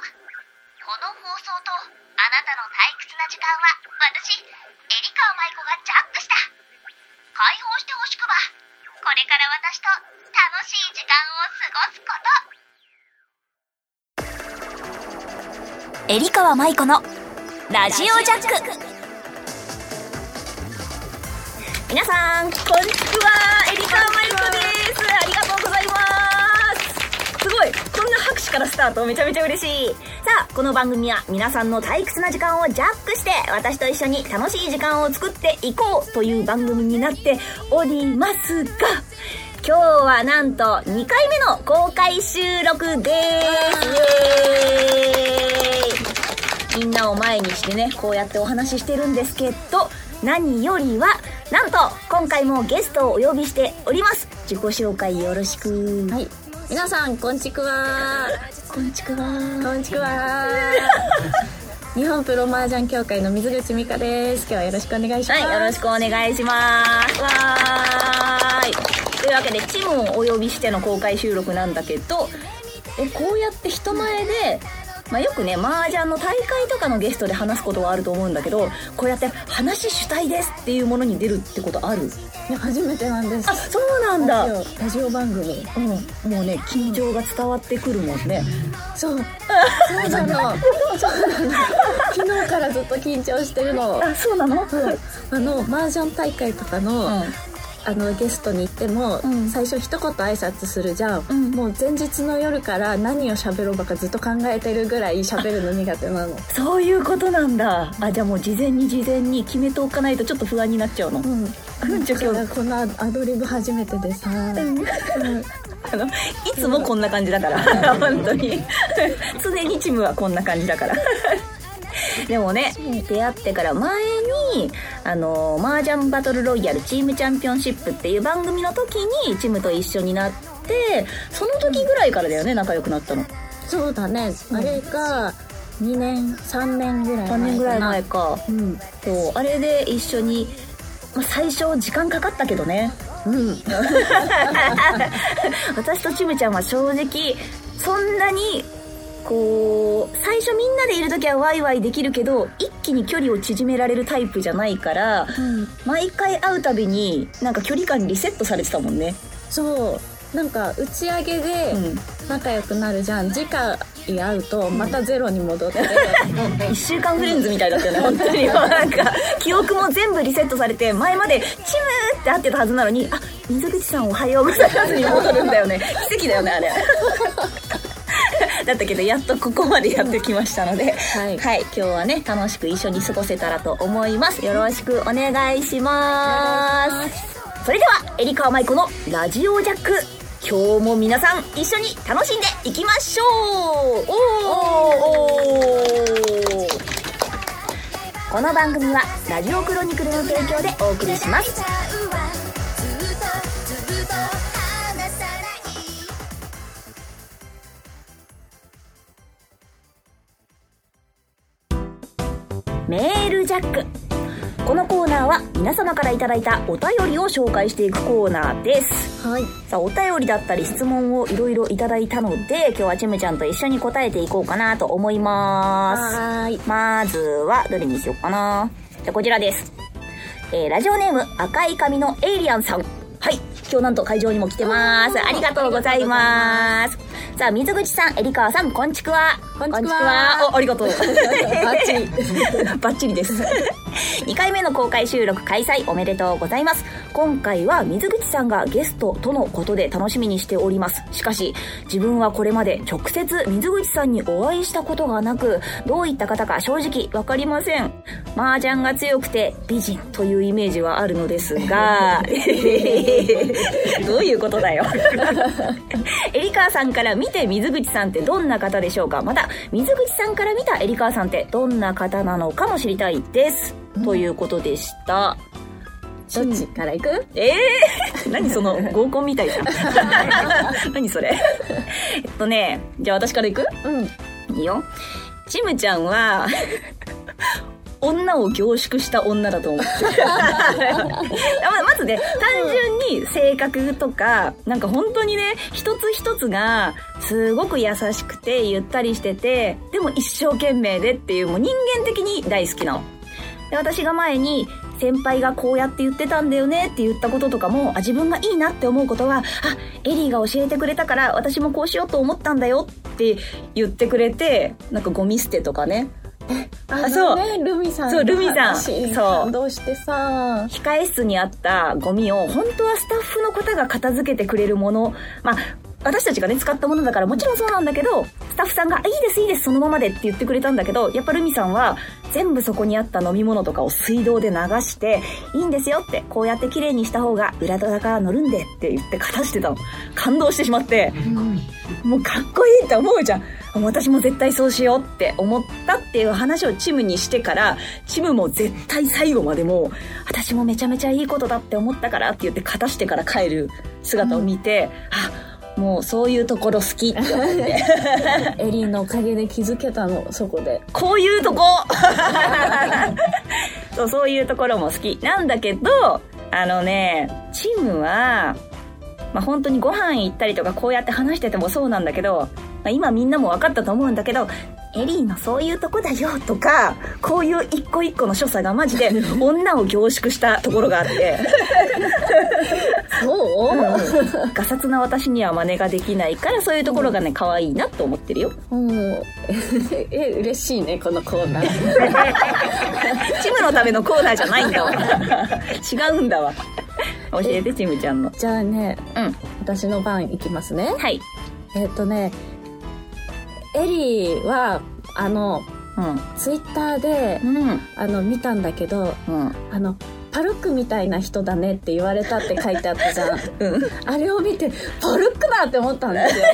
この放送とあなたの退屈な時間は私エリカ舞子がジャックした。解放してほしくば。これから私と楽しい時間を過ごすこと。エリカ舞子のラジオジャック。皆さんこんにちは。エリカ舞子です。ありがとうございますすごいこんな拍手からスタートめちゃめちゃ嬉しいさあこの番組は皆さんの退屈な時間をジャックして私と一緒に楽しい時間を作っていこうという番組になっておりますが今日はなんと2回目の公開収録です。ーみんなを前にしてねこうやってお話ししてるんですけど何よりはなんと今回もゲストをお呼びしております。自己紹介よろしく。はい。皆さん、こんちくわ。こんちくわ。こんちくわ。日本プロ麻雀協会の水口美香です。今日はよろしくお願いします。はいよろしくお願いします。わーい。というわけでチムをお呼びしての公開収録なんだけどえこうやって人前でまあ、よくね麻雀の大会とかのゲストで話すことはあると思うんだけどこうやって話主体ですっていうものに出るってことある？いや初めてなんです。あそうなんだラジオ番組。うんもうね緊張が伝わってくるもんねそう。そうなの。そうなの。昨日からずっと緊張してるの。あそうなの？そうあの、麻雀大会とかの、うんあのゲストに行っても、うん。最初一言挨拶するじゃん、うん。もう前日の夜から何を喋ろうばかずっと考えてるぐらい喋るの苦手なの。そういうことなんだ。あじゃあもう事前に事前に決めておかないとちょっと不安になっちゃうの、うん。じゃあ今日このアドリブ初めてでさ、あのいつもこんな感じだから。本当に。常にチムはこんな感じだからでもね出会ってから前にあの麻雀バトルロイヤルチームチャンピオンシップっていう番組の時にチムと一緒になってその時ぐらいからだよね仲良くなったの。そうだね、うん。あれが2年3年ぐらい前か3な年ぐらい前か。うん。そうあれで一緒に、まあ、最初時間かかったけどね。うん。私とちむちゃんは正直そんなにこう最初みんなでいる時はワイワイできるけど一気に距離を縮められるタイプじゃないから毎回会うたびになんか距離感リセットされてたもんね。そう。なんか打ち上げでうん。仲良くなるじゃん。次回会うとまたゼロに戻って、1週間フレンズみたいだったよね本当に。も うなんか記憶も全部リセットされて前まで「チム!」って会ってたはずなのに「あ水口さんおはようございます」に戻るんだよね。奇跡だよねあれ だったけどやっとここまでやってきましたのではい。はい、今日はね楽しく一緒に過ごせたらと思います。よろしくお願いします。それではエリカーマイコのラジオジャック今日も皆さん一緒に楽しんでいきましょう。おー。この番組はラジオクロニクルの提供でお送りしますジャック。このコーナーは皆様からいただいたお便りを紹介していくコーナーです。はい。さあお便りだったり質問をいろいろいただいたので今日はちむちゃんと一緒に答えていこうかなと思います。はーい。まずはどれにしようかな。じゃあこちらです。えーラジオネーム赤い髪のエイリアンさん。はい。今日なんと会場にも来てます。ありがとうございますさあ水口さんエリカワさんこんちくわ。こんちくわ。こあありがとう。バッチリ。バッチリです。2回目の公開収録開催おめでとうございます。今回は水口さんがゲストとのことで楽しみにしております。しかし、自分はこれまで直接水口さんにお会いしたことがなく、どういった方か正直わかりません。麻雀が強くて美人というイメージはあるのですが、どういうことだよ。エリカーさんから見て水口さんってどんな方でしょうかまた、水口さんから見たエリカーさんってどんな方なのかも知りたいです。ということでした。どっちから行く？ええー、何その合コンみたいじゃん。何それ？えっとね、じゃあ私から行く？うんいいよ。チムちゃんは、女を凝縮した女だと思って。ままずね、単純に性格とか、なんか本当にね、一つ一つが、すごく優しくて、ゆったりしてて、でも一生懸命でっていう、もう人間的に大好きなの。で、私が前に、先輩がこうやって言ってたんだよねって言ったこととかも、あ、自分がいいなって思うことは、あ、エリーが教えてくれたから私もこうしようと思ったんだよって言ってくれて、なんかゴミ捨てとかね。あそう。ね、ルミさんそうルミさん。話そう。感動してさ。控え室にあったゴミを本当はスタッフの方が片付けてくれるもの、まあ、私たちがね、使ったものだからもちろんそうなんだけど、スタッフさんが、いいですいいです、そのままでって言ってくれたんだけど、やっぱルミさんは、全部そこにあった飲み物とかを水道で流して、いいんですよって、こうやって綺麗にした方が裏側が乗るんでって言って片してたの。感動してしまって、もうかっこいいって思うじゃん。私も絶対そうしようって思ったっていう話をチムにしてから、チムも絶対最後までも、私もめちゃめちゃいいことだって思ったからって言って片してから帰る姿を見て、あ、もうそういうところ好きって思って。エリーのおかげで気づけたのそこでこういうとこ そう、そういうところも好き。なんだけど、あのね、チームは、まあ、本当にご飯行ったりとかこうやって話しててもそうなんだけど、まあ、今みんなも分かったと思うんだけど、エリーのそういうとこだよとか、こういう一個一個の所作がマジで 女を凝縮したところがあって、そう、ガサツな私には真似ができないからそういうところがね、可愛いなと思ってるよ。うん、え嬉しいねこのコーナーチムのためのコーナーじゃないんだわ。違うんだわ。教えて、チムちゃんの。じゃあねうん。私の番いきますねはい。えっ、とねエリーはあのうん。ツイッターでうん。あの見たんだけどうん。あのパルックみたいな人だねって言われたって書いてあったじゃん うん。あれを見てパルックだって思ったんですよ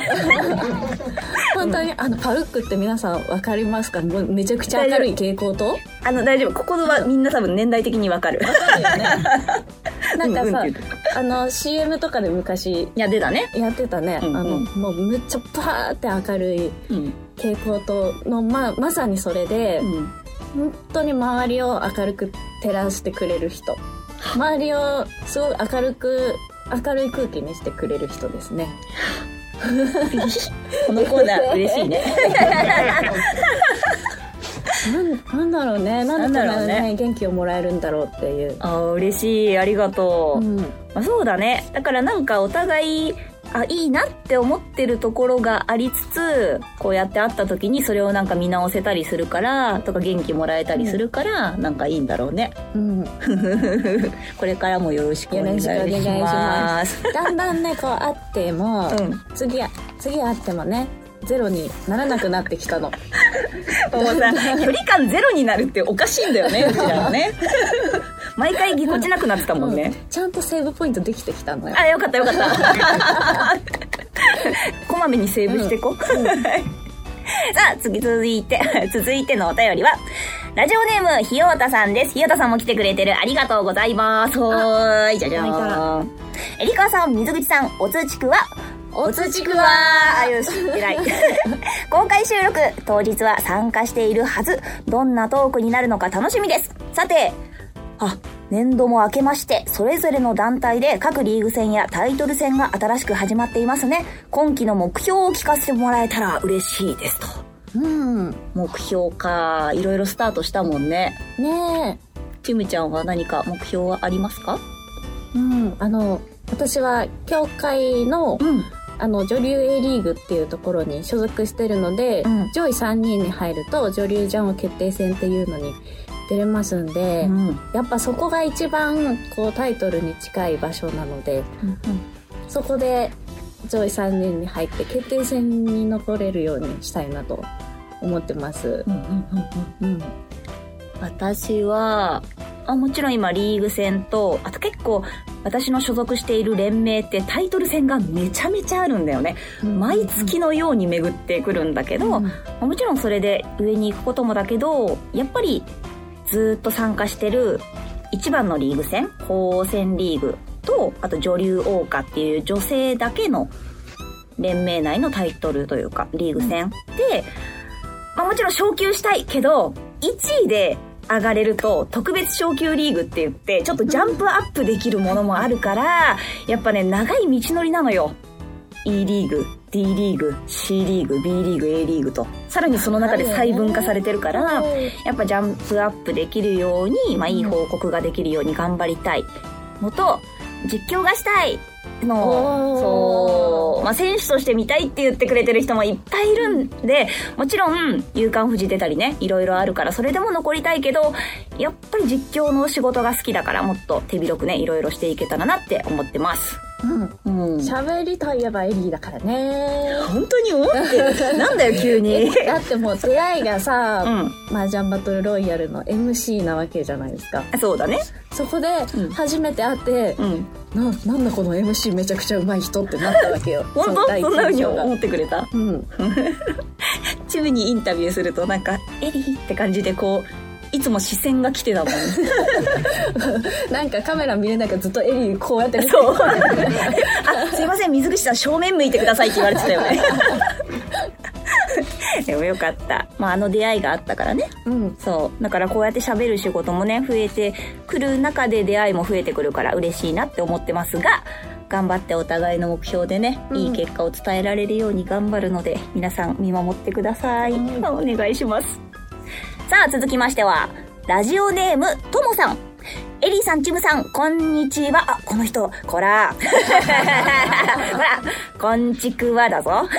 本当にあのパルックって皆さん分かりますか？めちゃくちゃ明るい蛍光灯あの、大丈夫。ここはみんな多分年代的にわかる。なんかさ、うん うんってあの CM とかで昔いや、出たね。やってたね、あのもうむっちゃパーって明るいうん。蛍光灯のままさにそれで、うん。本当に周りを明るく照らしてくれる人周りをすごい明るく明るい空気にしてくれる人ですね このコーナー嬉しいね。なんなんだろうねなんだろうねね元気をもらえるんだろうっていう、あー嬉しい。ありがとう。うん、まあ、そうだね。だからなんかお互い、あ、いいなって思ってるところがありつつ、こうやって会った時にそれをなんか見直せたりするから、とか元気もらえたりするから、なんかいいんだろうね。うん、これからもよろしくお願いしま。ますだんだんねこう会っても、うん次は次会ってもねゼロにならなくなってきたの もうさ、距離感ゼロになるっておかしいんだよね、うちらはね。毎回ぎこちなくなってたもんね。ちゃんとセーブポイントできてきたのよあ、よかったよかった。こまめにセーブしてこ。さあ、次続いて、続いてのお便りは、ラジオネーム、ひようたさんです。ひようたさんも来てくれてる。ありがとうございます。ほーい、じゃじゃーん。えりかさん、水口さん、おつちくわ。おつちくわあ、よし、偉い。公開収録、当日は参加しているはず。どんなトークになるのか楽しみです。さて、あ、年度も明けまして、それぞれの団体で各リーグ戦やタイトル戦が新しく始まっていますね。今期の目標を聞かせてもらえたら嬉しいですと。うん目標か。いろいろスタートしたもんね。ねチムちゃんは何か目標はありますか？えうんあの私は協会のん。あの女流 A リーグっていうところに所属してるので、うん上位3人に入ると女流ジャンプ決定戦っていうのに出れますんで、うん。やっぱそこが一番こうタイトルに近い場所なのでそこで上位3人に入って決定戦に残れるようにしたいなと思ってます。うん私は、あもちろん今リーグ戦と、あと結構私の所属している連盟ってタイトル戦がめちゃめちゃあるんだよね。毎月のように巡ってくるんだけど、うんもちろんそれで上に行くこともだけど、やっぱりずーっと参加してる一番のリーグ戦、鳳凰戦リーグと、あと女流王家っていう女性だけの連盟内のタイトルというか、リーグ戦。で、まあもちろん昇級したいけど、1位で上がれると、特別昇級リーグって言って、ちょっとジャンプアップできるものもあるから、やっぱね、長い道のりなのよ。E リーグ、D リーグ、C リーグ、B リーグ、A リーグと。さらにその中で細分化されてるから、やっぱジャンプアップできるように、まあいい報告ができるように頑張りたいのと、実況がしたいの、そう、まあ選手として見たいって言ってくれてる人もいっぱいいるんで、もちろん、夕刊富士出たりね、いろいろあるから、それでも残りたいけど、やっぱり実況の仕事が好きだから、もっと手広くね、いろいろしていけたらなって思ってます。うん。うん。喋りといえばエリーだからね。本当に思ってる？なんだよ、急に。だってもう出会いがさ、うん。麻雀バトルロイヤルの MC なわけじゃないですか。そうだね。そこでうん初めて会って、うん。な、なんだこの MC めちゃくちゃ上手い人ってなったわけよ。本当？そんな風に印象が思ってくれた？うん。チブにインタビューするとなんか、エリーって感じでこう、いつも視線が来てたもん。なんかカメラ見れないからずっとエリーこうやって見てそう。あ、すいません、水口さん正面向いてくださいって言われてたよね。でもよかった。まあ、あの出会いがあったからね。うん。そう。だからこうやって喋る仕事もね、増えてくる中で出会いも増えてくるから嬉しいなって思ってますが、頑張ってお互いの目標でね、うんいい結果を伝えられるように頑張るので、皆さん見守ってください。うんお願いします。さあ、続きましては、ラジオネーム、ともさん。エリーさん、チムさん、こんにちは。あ、この人、こら。ほら、こんちくわだぞ。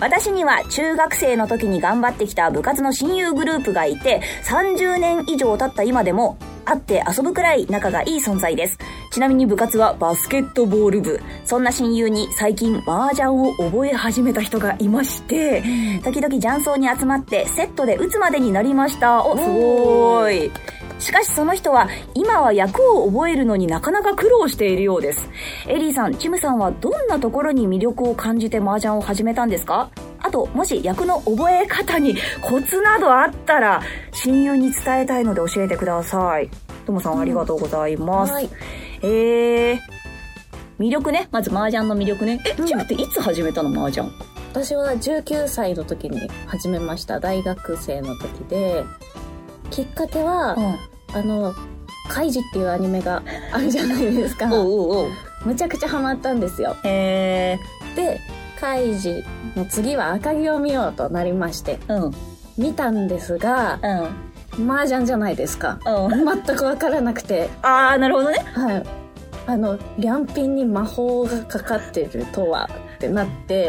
私には中学生の時に頑張ってきた部活の親友グループがいて、30年以上経った今でも、会って遊ぶくらい仲がいい存在です。ちなみに部活はバスケットボール部。そんな親友に最近麻雀を覚え始めた人がいまして、時々雀荘に集まってセットで打つまでになりました。お、すごーい。しかしその人は今は役を覚えるのになかなか苦労しているようです。エリーさん、チムさんはどんなところに魅力を感じて麻雀を始めたんですか？あと、もし役の覚え方にコツなどあったら、親友に伝えたいので教えてください。ともさんありがとうございます。はい。えー、魅力ね。まず麻雀の魅力ね。え、うんチムっていつ始めたの麻雀？私は19歳の時に始めました。大学生の時で、きっかけは、あの、カイジっていうアニメが あるじゃないですか。おうおうおう。むちゃくちゃハマったんですよ。えで、カイジの次は赤城を見ようとなりまして、ー、うん、見たんですが、うん、麻雀じゃないですか。うん。全くわからなくて、あー、なるほどね。はい。あの、リャンピンに魔法がかかってるとはってなって、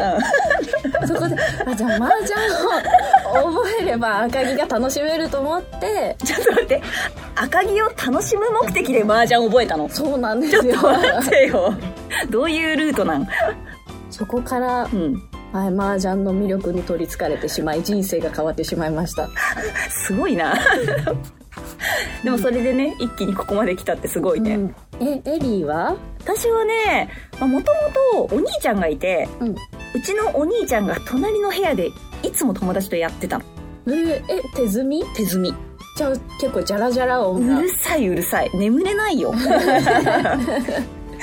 そこで、あ、じゃあ麻雀を覚えれば赤城が楽しめると思って、ちょっと待って。赤城を楽しむ目的で麻雀を覚えたの？そうなんですちょっよ。と待ってよ。どういうルートなん？そこから、うん。はい、麻雀の魅力に取り憑かれてしまい、人生が変わってしまいました。すごいな。でもそれでね、一気にここまで来たってすごいね。うんえ、エリーは？私はね、もともとお兄ちゃんがいて、うん。うちのお兄ちゃんが隣の部屋でいつも友達とやってたの。えーえ、手積み？手積み。じゃあ結構ジャラジャラう音が。るさいうるさい。眠れないよ。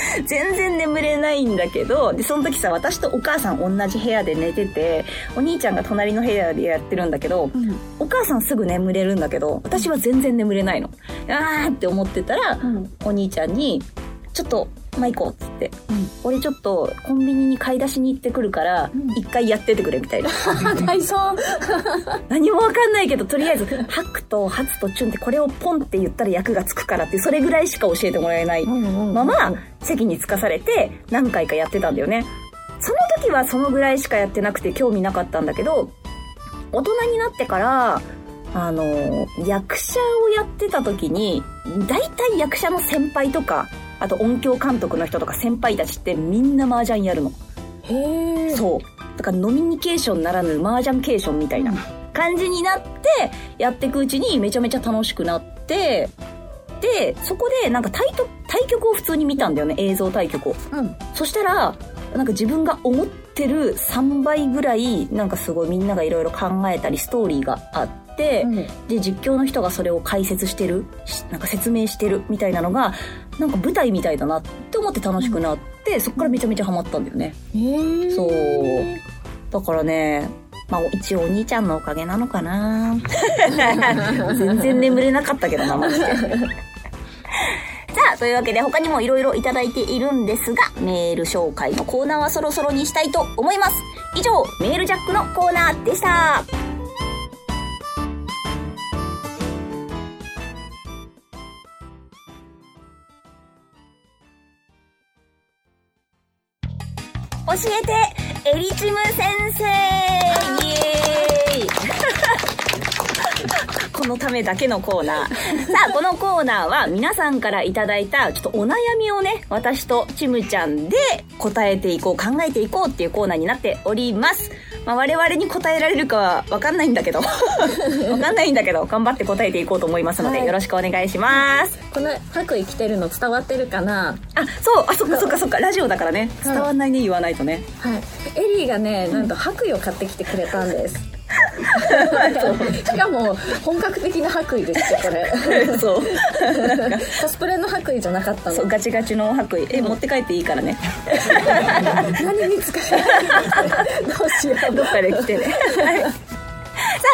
全然眠れないんだけど、で、その時さ、私とお母さん同じ部屋で寝てて、お兄ちゃんが隣の部屋でやってるんだけど、うん。お母さんすぐ眠れるんだけど、私は全然眠れないの。あーって思ってたら、うん。お兄ちゃんに、ちょっと、まあ、行こうっつって、うん。俺ちょっとコンビニに買い出しに行ってくるからうん、一回やっててくれみたいな。体操何もわかんないけど、とりあえず、ハクとハツとチュンってこれをポンって言ったら役がつくからって、それぐらいしか教えてもらえないまま、席に着かされて何回かやってたんだよね。その時はそのぐらいしかやってなくて興味なかったんだけど、大人になってから、あの、役者をやってた時に、大体役者の先輩とか、あと音響監督の人とか先輩たちってみんな麻雀やるの。へえ。そう。だからノミニケーションならぬ麻雀ケーションみたいな感じになって、やっていくうちにめちゃめちゃ楽しくなって、で、そこでなんか対局対局を普通に見たんだよね、映像対局を。うん。そしたら、なんか自分が思ってる3倍ぐらい、なんかすごいみんながいろいろ考えたりストーリーがあって、うん。で、実況の人がそれを解説してる、しなんか説明してるみたいなのが、なんか舞台みたいだなって思って楽しくなって、そこからめちゃめちゃハマったんだよね。そうだからね、まあ、一応お兄ちゃんのおかげなのかな 全然眠れなかったけどな、マジで。さあ、というわけで他にもいろいろいただいているんですが、メール紹介のコーナーはそろそろにしたいと思います。以上、メールジャックのコーナーでした。教えて、エリチム先生イエーイ このためだけのコーナー。さあ、このコーナーは皆さんからいただいたちょっとお悩みをね、私とちむちゃんで答えていこう、考えていこうっていうコーナーになっております。まあ、我々に答えられるかはわかんないんだけど、わかんないんだけど、頑張って答えていこうと思いますので、はい。よろしくお願いします。この白衣着てるの伝わってるかな？あ、そう、あ、そっかそっかそっか、ラジオだからね、はい。伝わんないね、言わないとね。はい。エリーがねなんと白衣を買ってきてくれたんです しかも本格的な白衣ですよこれそう。コスプレの白衣じゃなかったのそう、ガチガチの白衣。え、持って帰っていいからね。何に使え？どうしようどっかで来てね。はいさ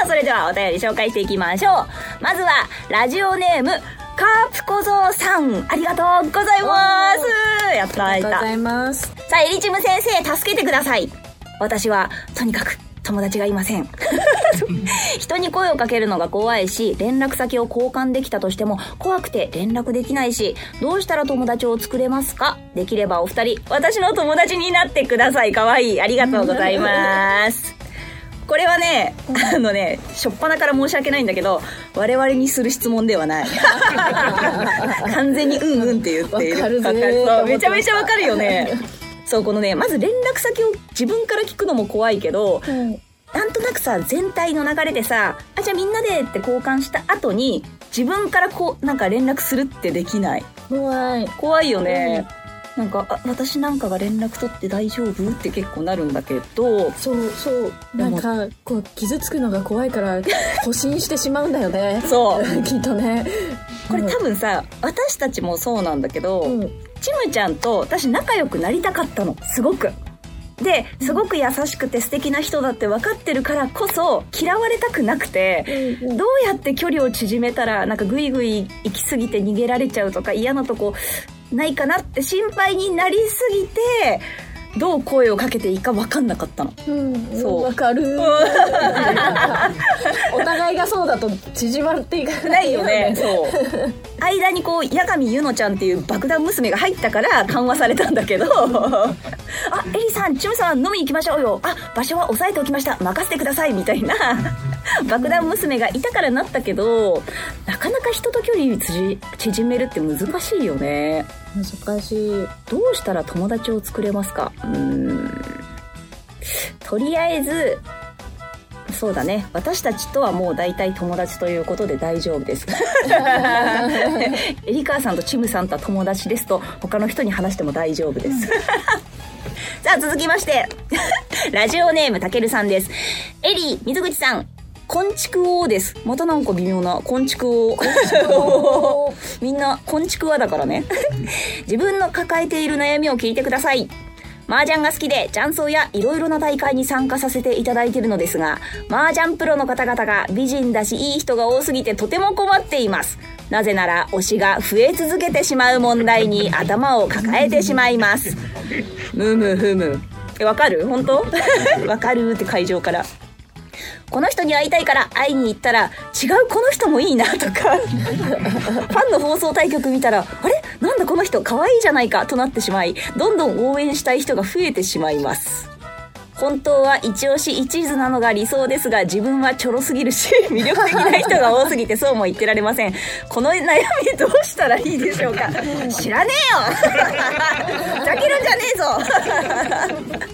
あ、それではお便り紹介していきましょう。まずは、ラジオネーム、カープ小僧さん。ありがとうございます。やった、やったありがとうござ。いますさあ、エリチム先生、助けてください。私は、とにかく、友達がいません。人に声をかけるのが怖いし、連絡先を交換できたとしても、怖くて連絡できないし、どうしたら友達を作れますか？できればお二人、私の友達になってください。かわいい。ありがとうございます。これはね、あのね、しょっぱなから申し訳ないんだけど、我々にする質問ではない。完全にうんうんって言っている。わかるめちゃめちゃわかるよね。そう、このね、まず連絡先を自分から聞くのも怖いけど、なんとなくさ、全体の流れでさ、あ、じゃあみんなでって交換した後に、自分からこう、なんか連絡するってできない。怖い。怖いよね。なんか、あ、私なんかが連絡取って大丈夫って結構なるんだけど、そうそう。なんかこう傷つくのが怖いから 保身してしまうんだよね。そう。きっとね。これ多分さ、私たちもそうなんだけど、うんちむちゃんと私仲良くなりたかったの。すごく。で、すごく優しくて素敵な人だって分かってるからこそ、嫌われたくなくて、どうやって距離を縮めたら、なんかグイグイ行き過ぎて逃げられちゃうとか嫌なとこないかなって心配になりすぎて、どう声をかけていいか分かんなかったの。うんそうわかるお互いがそうだと縮まっていかなないいよよねね。そう。間にこう、八神ゆのちゃんっていう爆弾娘が入ったから緩和されたんだけど、あ、エリさん、チムさん飲みに行きましょうよ。あ、場所は押さえておきました。任せてください。みたいな、爆弾娘がいたからなったけど、なかなか人と距離縮縮めるって難しいよね。難しいどうしたら友達を作れますか？うーん。とりあえず、そうだね。私たちとはもう大体友達ということで大丈夫です。エリカーさんとチムさんとは友達ですと、他の人に話しても大丈夫です。さあ、続きまして、ラジオネームたけるさんです。エリー、水口さん、こんちく王です。またなんか微妙な、こんちく王。みんな、こんちくわだからね。自分の抱えている悩みを聞いてください。麻雀が好きで、雀荘やいろいろな大会に参加させていただいているのですが、麻雀プロの方々が美人だしいい人が多すぎてとても困っています。なぜなら推しが増え続けてしまう問題に頭を抱えてしまいます。むむふむ。え、わかる？本当？わかるって会場から。この人に会いたいから会いに行ったら、違うこの人もいいなとか、ファンの放送対局見たら、あれ？なんだこの人？可愛いじゃないか？となってしまい、どんどん応援したい人が増えてしまいます。本当は一押し一途なのが理想ですが、自分はちょろすぎるし、魅力的な人が多すぎてそうも言ってられません。この悩みどうしたらいいでしょうか？知らねえよ！ふざけるんじゃねえぞ！あ、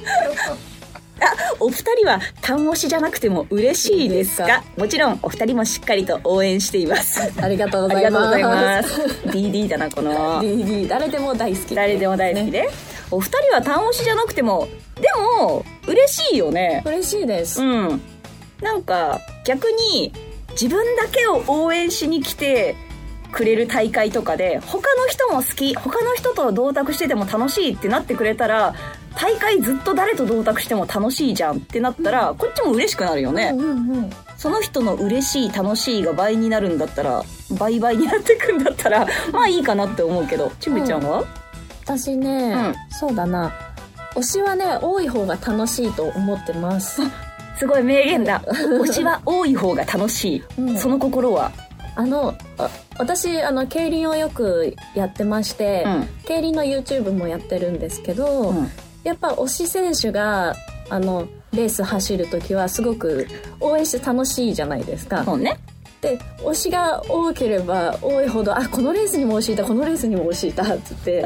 お二人は単押しじゃなくても嬉しいですか？もちろんお二人もしっかりと応援しています。ありがとうごあざいますりがとうございます。DD だな、この。DD 誰でも大好き誰でも大好きで。お二人は単押しじゃなくても、でも、嬉しいよね。嬉しいですうん。なんか、逆に、自分だけを応援しに来てくれる大会とかで、他の人も好き、他の人と同卓してても楽しいってなってくれたら、大会ずっと誰と同卓しても楽しいじゃんってなったら、こっちも嬉しくなるよね。うんうんその人の嬉しい楽しいが倍になるんだったら、倍々になってくんだったら、まあいいかなって思うけど、ちむちゃんは、私ね、うん。そうだな。推しはね多い方が楽しいと思ってます。すごい名言だ。推しは多い方が楽しい。うん。その心は？あのあ私あの競輪をよくやってまして、うん。競輪の YouTube もやってるんですけど、うんやっぱ推し選手があのレース走る時はすごく応援して楽しいじゃないですか。そうね。で推しが多ければ多いほどあこのレースにも推しいたこのレースにも推しいたっつって、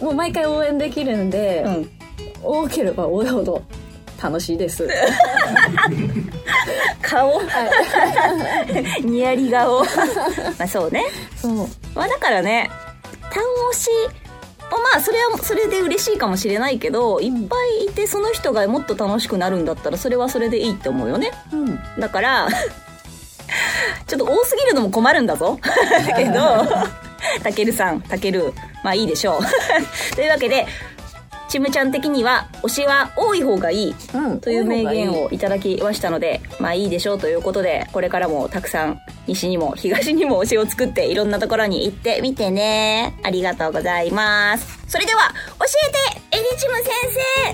うもう毎回応援できるんで、ん。うん。多ければ多いほど楽しいです。顔？ニヤリ顔。まあそうね。そうまあだからね、単推し、まあそれはそれで嬉しいかもしれないけど、いっぱいいてその人がもっと楽しくなるんだったらそれはそれでいいって思うよね。うんだから、ちょっと多すぎるのも困るんだぞ。だ けど、たけるさん、たける、まあいいでしょう。というわけで、ちむちゃん的には推しは多い方がいいうんという名言をいただきましたので、まあいいでしょうということで、これからもたくさん西にも東にも推しを作っていろんなところに行ってみてね。ありがとうございます。それでは、教えてエリチム先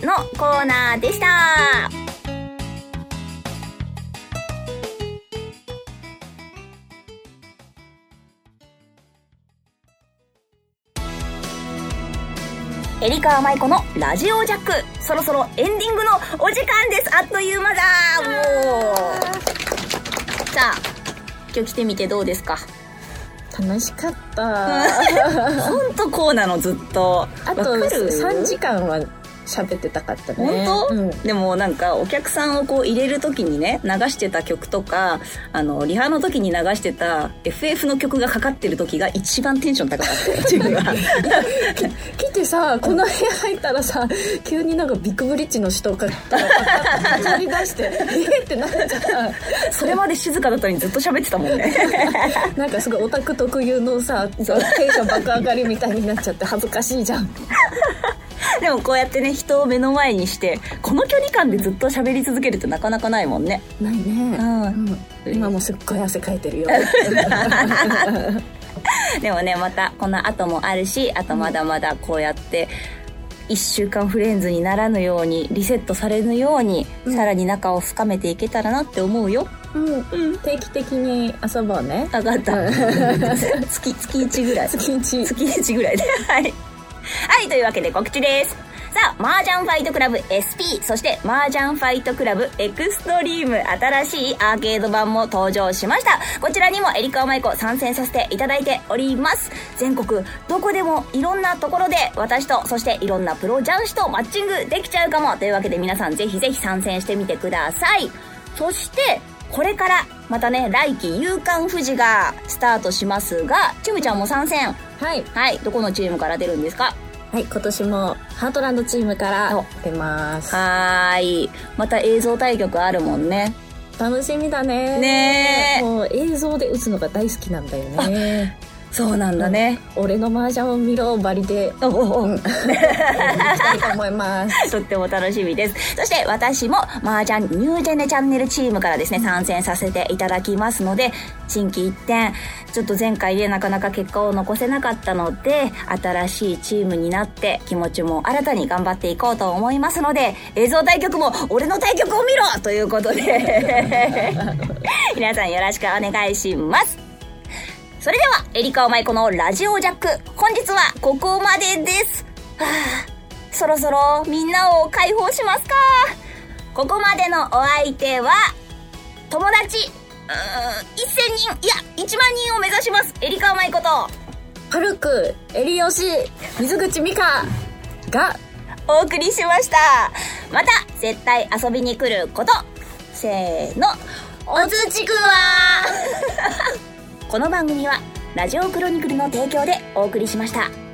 生のコーナーでした。リカーマイコのラジオジャック。そろそろエンディングのお時間です。あっという間だもう。さあ、今日来てみてどうですか？楽しかった。ほんとこうなの、ずっと。あとわかる？3時間は喋ってたかったね。本当、うん。でもなんかお客さんをこう入れる時にね流してた曲とかあのリハの時に流してた FF の曲がかかってる時が一番テンション高かった。自分は 来てさこの部屋入ったらさ急になんかビッグブリッジの人が語り出して えーってなっちゃっそれまで静かだったのにずっと喋ってたもんね。たなんかすごいオタク特有のさテンション爆上がりみたいになっちゃって恥ずかしいじゃん でもこうやってね人を目の前にしてこの距離感でずっと喋り続けるってなかなかないもんね。ないね、うん。うん今もすっごい汗かいてるよ。でもねまたこの後もあるしあとまだまだこうやって1週間フレンズにならぬようにリセットされぬように、さらに仲を深めていけたらなって思うよ。うん、定期的に遊ぼうね。分かった。月月1ぐらい。月一。月1ぐらいで。はいはいというわけで告知ですさあ、麻雀ファイトクラブ SP、そして麻雀ファイトクラブエクストリーム、新しいアーケード版も登場しました。こちらにもエリカオ・マイコ参戦させていただいております。全国どこでもいろんなところで私と、そしていろんなプロ雀士とマッチングできちゃうかも。というわけで皆さんぜひぜひ参戦してみてください。そして、これからまたね、来季夕刊富士がスタートしますが、ちむちゃんも参戦。はい。はい、どこのチームから出るんですか？はい。今年もハートランドチームから出ます。はーい。また映像対局あるもんね。楽しみだね。ねえもう映像で打つのが大好きなんだよね そうなんだね。俺の麻雀を見ろバリで。おおお、したいと思います。とっても楽しみです。そして私も麻雀ニュージェネチャンネルチームからですね、参戦させていただきますので、新規一点、ちょっと前回でなかなか結果を残せなかったので、新しいチームになって気持ちも新たに頑張っていこうと思いますので、映像対局も俺の対局を見ろ！ということで、皆さんよろしくお願いします。それでは、エリカオマイコのラジオジャック。本日はここまでです。はあ、そろそろみんなを解放しますか。ここまでのお相手は、友達、うーん、1000人、いや、1万人を目指します。エリカオマイコと、ハルクエリヨシ水口美香がお送りしました。また、絶対遊びに来ること。せーの、おつちくわ この番組は、ラジオクロニクルの提供でお送りしました。